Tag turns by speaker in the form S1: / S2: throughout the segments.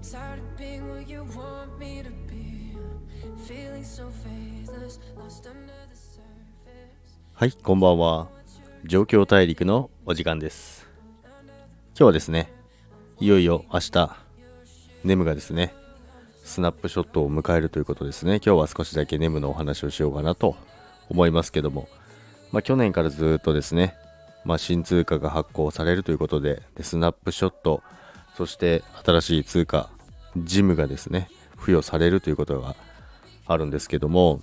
S1: Tired of being what you want me to be. Feeling so faithless, lost under the surface.
S2: はい、こんばんは。状況大陸のお時間です。今日はですね、いよいよ明日、ネムがですね、スナップショットを迎えるということですね。今日は少しだけネムのお話をしようかなと思いますけども、まあ去年からずっとですね、まあ新通貨が発行されるということで、でスナップショット、そして新しい通貨、ジムがですね、付与されるということがあるんですけども、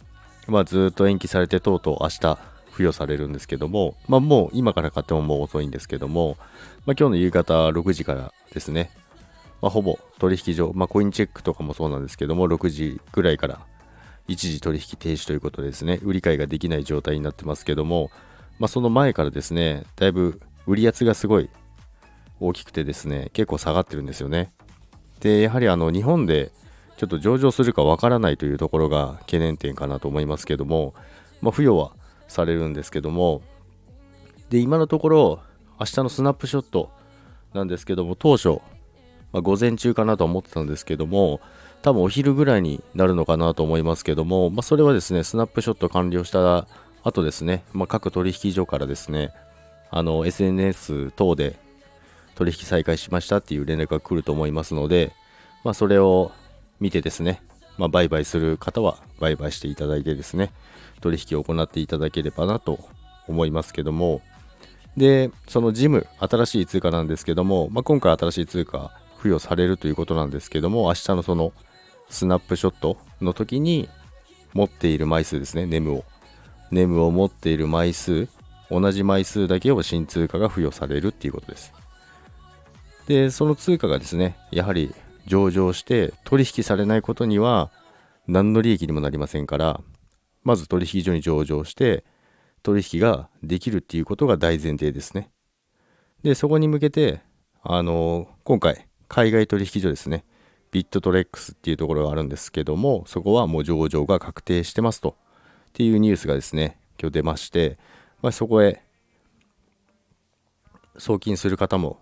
S2: まあずっと延期されてとうとう明日付与されるんですけども、まあもう今から買ってももう遅いんですけども、まあ今日の夕方6時からですね、まあほぼ取引所、まあコインチェックとかもそうなんですけども、6時ぐらいから一時取引停止ということでですね、売り買いができない状態になってますけども、まあその前からですね、だいぶ売り圧がすごい大きくてですね、結構下がってるんですよね。で、やはりあの日本でちょっと上場するかわからないというところが懸念点かなと思いますけども、まあ、付与はされるんですけども、で、今のところ、明日のスナップショットなんですけども、当初、まあ、午前中かなと思ってたんですけども、多分お昼ぐらいになるのかなと思いますけども、まあ、それはですね、スナップショット完了した後ですね、まあ、各取引所からですね、あの、SNS 等で取引再開しましたっていう連絡が来ると思いますので、まあ、それを見てですね、まあ、売買する方は売買していただいてですね、取引を行っていただければなと思いますけども、で、そのジム、新しい通貨なんですけども、まあ、今回新しい通貨付与されるということなんですけども、明日のそのスナップショットの時に持っている枚数ですね、ネムを。ネムを持っている枚数、同じ枚数だけを新通貨が付与されるっていうことです。で、その通貨がですね、やはり上場して取引されないことには何の利益にもなりませんから、まず取引所に上場して取引ができるっていうことが大前提ですね。で、そこに向けて、あの、今回、海外取引所ですね、ビットトレックスっていうところがあるんですけども、そこはもう上場が確定してますと、っていうニュースがですね、今日出まして、まあ、そこへ送金する方も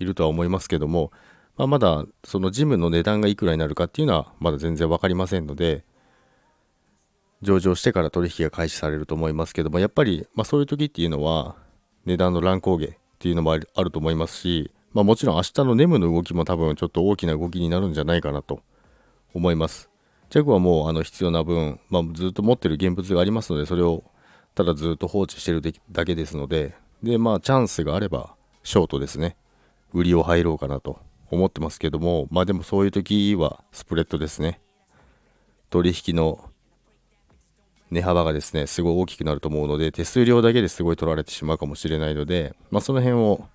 S2: いるとは思いますけども、まあ、まだそのジムの値段がいくらになるかっていうのはまだ全然分かりませんので上場してから取引が開始されると思いますけどもやっぱりまあそういう時っていうのは値段の乱高下っていうのもあるあると思いますし、まあ、もちろん明日のネムの動きも多分ちょっと大きな動きになるんじゃないかなと思います。ジャグはもうあの必要な分、まあ、ずっと持ってる現物がありますのでそれをただずっと放置してるだけですのででまあチャンスがあればショートですね売りを入ろうかなと思ってますけども、まあでもそういう時はスプレッドですね。取引の値幅がですね、すごい大きくなると思うので、手数料だけですごい取られてしまうかもしれないので、まあその辺を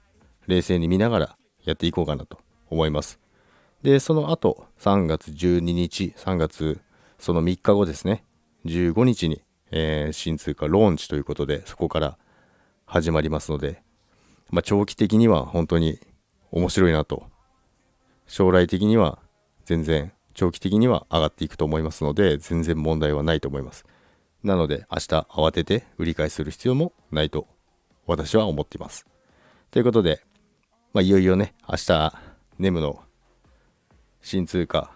S2: 冷静に見ながらやっていこうかなと思います。で、その後、3月12日、3月その3日後ですね、15日に、えー新通貨ローンチということで、そこから始まりますので、まあ長期的には本当に面白いなと。将来的には全然長期的には上がっていくと思いますので全然問題はないと思います。なので明日慌てて売り買いする必要もないと私は思っています。ということで、まあ、いよいよね明日ネムの新通貨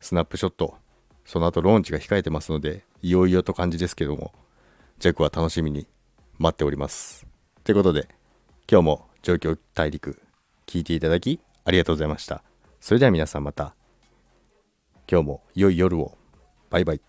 S2: スナップショットその後ローンチが控えてますのでいよいよと感じですけどもジャックは楽しみに待っております。ということで今日も状況大陸聞いていただきありがとうございました。それでは皆さんまた今日も良い夜を。バイバイ。